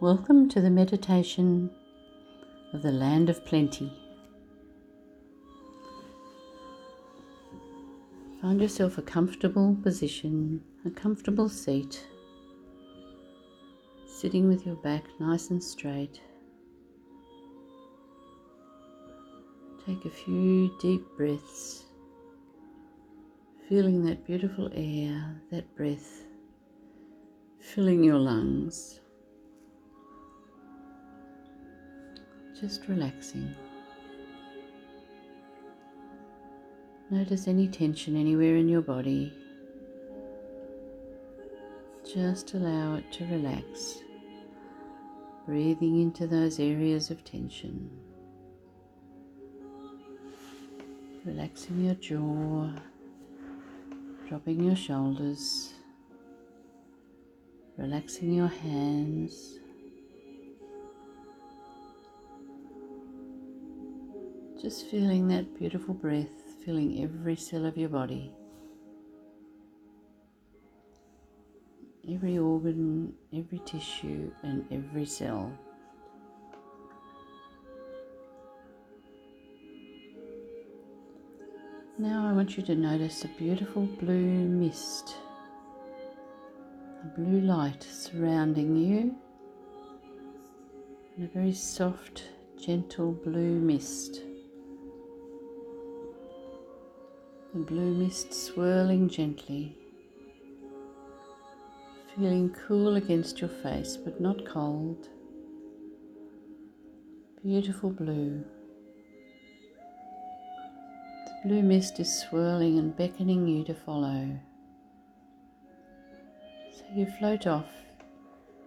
Welcome to the meditation of the land of plenty. Find yourself a comfortable position, a comfortable seat, sitting with your back nice and straight. Take a few deep breaths, feeling that beautiful air, that breath filling your lungs. Just relaxing. Notice any tension anywhere in your body. Just allow it to relax, breathing into those areas of tension. Relaxing your jaw, dropping your shoulders relaxing your hands. Just feeling that beautiful breath filling every cell of your body. Every organ, every tissue, and every cell. Now I want you to notice a beautiful blue mist a blue light surrounding you and a very soft, gentle blue mist. The blue mist swirling gently, feeling cool against your face but not cold. Beautiful blue. The blue mist is swirling and beckoning you to follow So you float off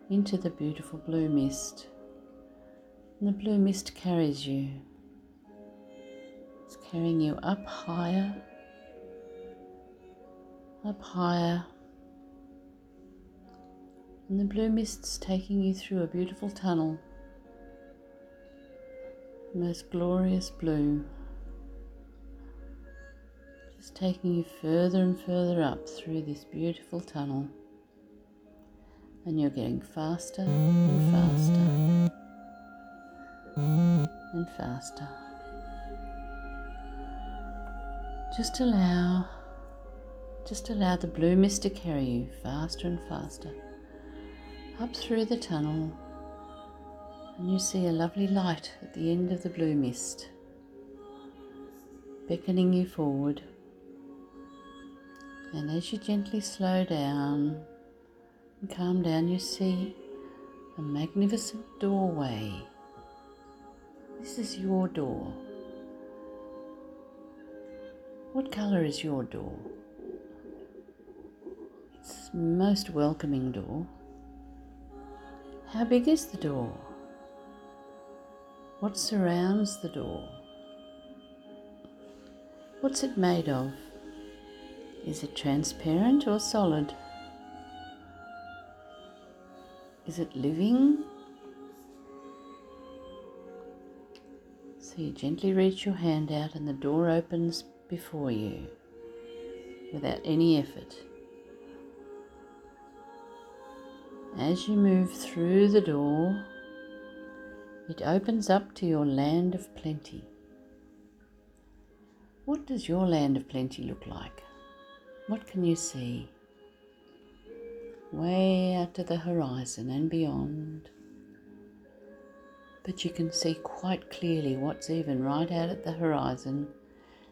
into the beautiful blue mist. And the blue mist carries you. It's carrying you up higher, up higher. And the blue mist's taking you through a beautiful tunnel. Most glorious blue. Just taking you further and further up through this beautiful tunnel and you're getting faster and faster and faster. Just allow, just allow the blue mist to carry you faster and faster up through the tunnel, and you see a lovely light at the end of the blue mist, beckoning you forward. And as you gently slow down, and calm down, you see a magnificent doorway. This is your door. What colour is your door? Most welcoming door. How big is the door? What surrounds the door? What's it made of? Is it transparent or solid? Is it living? So you gently reach your hand out and the door opens before you without any effort. As you move through the door, it opens up to your land of plenty. What does your land of plenty look like? What can you see? way out to the horizon and beyond. But you can see quite clearly what's even right out at the horizon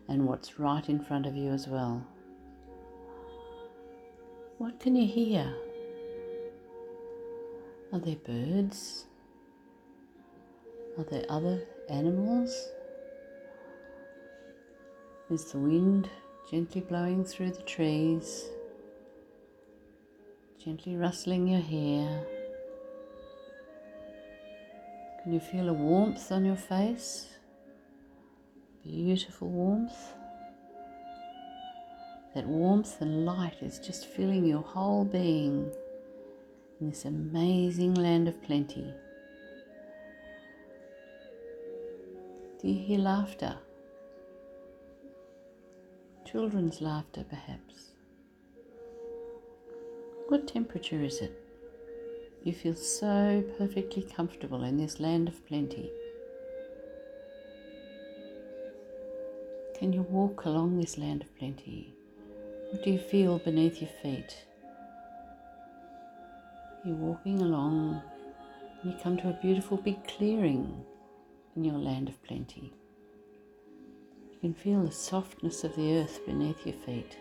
and what's right in front of you as well. What can you hear? Are there birds? Are there other animals? Is the wind gently blowing through the trees? gently rustling your hair. Can you feel a warmth on your face? Beautiful warmth. That warmth and light is just filling your whole being in this amazing land of plenty. Do you hear laughter? Children's laughter, perhaps. What temperature is it? You feel so perfectly comfortable in this land of plenty. Can you walk along this land of plenty? What do you feel beneath your feet? You're walking along and you come to a beautiful big clearing in your land of plenty. You can feel the softness of the earth beneath your feet.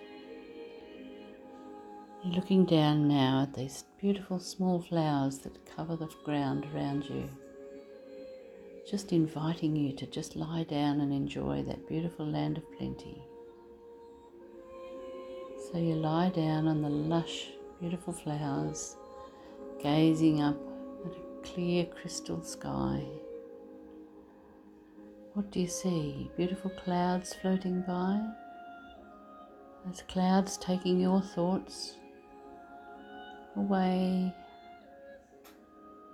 You're looking down now at these beautiful small flowers that cover the ground around you. Just inviting you to just lie down and enjoy that beautiful land of plenty. So you lie down on the lush, beautiful flowers, gazing up at a clear crystal sky. What do you see? Beautiful clouds floating by? Those clouds taking your thoughts away,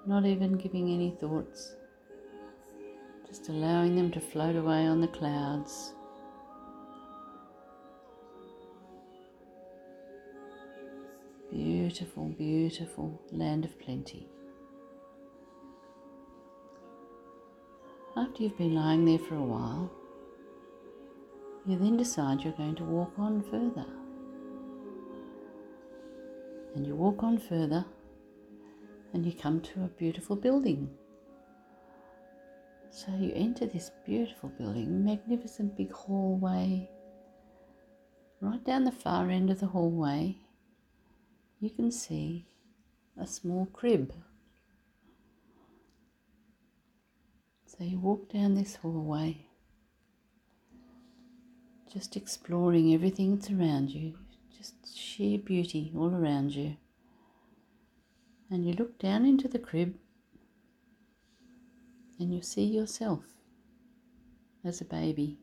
not even giving any thoughts, just allowing them to float away on the clouds. Beautiful, beautiful land of plenty. After you've been lying there for a while, you then decide you're going to walk on further and you walk on further and you come to a beautiful building. So you enter this beautiful building, magnificent big hallway. Right down the far end of the hallway, you can see a small crib. So you walk down this hallway, just exploring everything that's around you, just sheer beauty all around you. And you look down into the crib and you see yourself as a baby.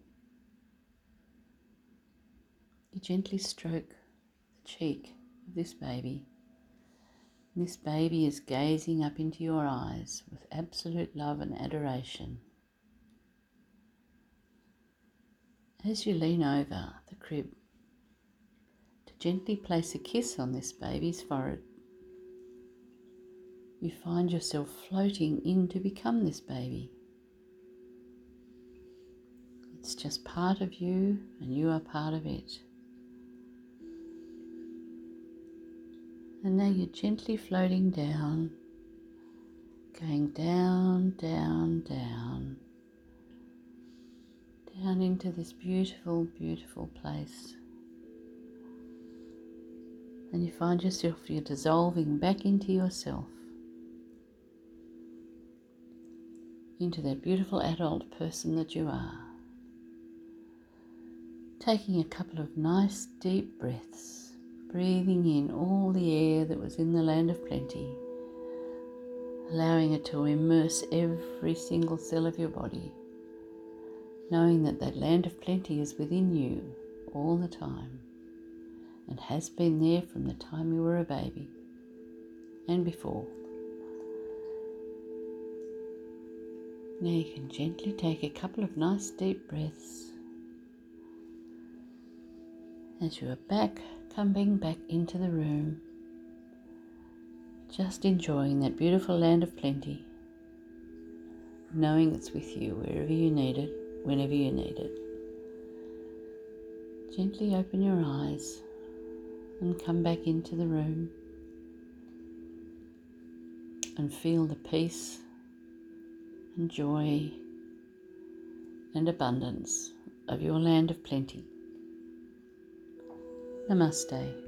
You gently stroke the cheek this baby. This baby is gazing up into your eyes with absolute love and adoration. As you lean over the crib, to Gently place a kiss on this baby's forehead. You find yourself floating in to become this baby. It's just part of you, and you are part of it. And now you're gently floating down, going down, down, down, down into this beautiful, beautiful place and you find yourself you're dissolving back into yourself, into that beautiful adult person that you are. Taking a couple of nice deep breaths, breathing in all the air that was in the land of plenty, allowing it to immerse every single cell of your body, knowing that that land of plenty is within you all the time and has been there from the time you were a baby and before. Now you can gently take a couple of nice deep breaths as you are back, coming back into the room, just enjoying that beautiful land of plenty, knowing it's with you wherever you need it, whenever you need it. Gently open your eyes and come back into the room and feel the peace and joy and abundance of your land of plenty. Namaste.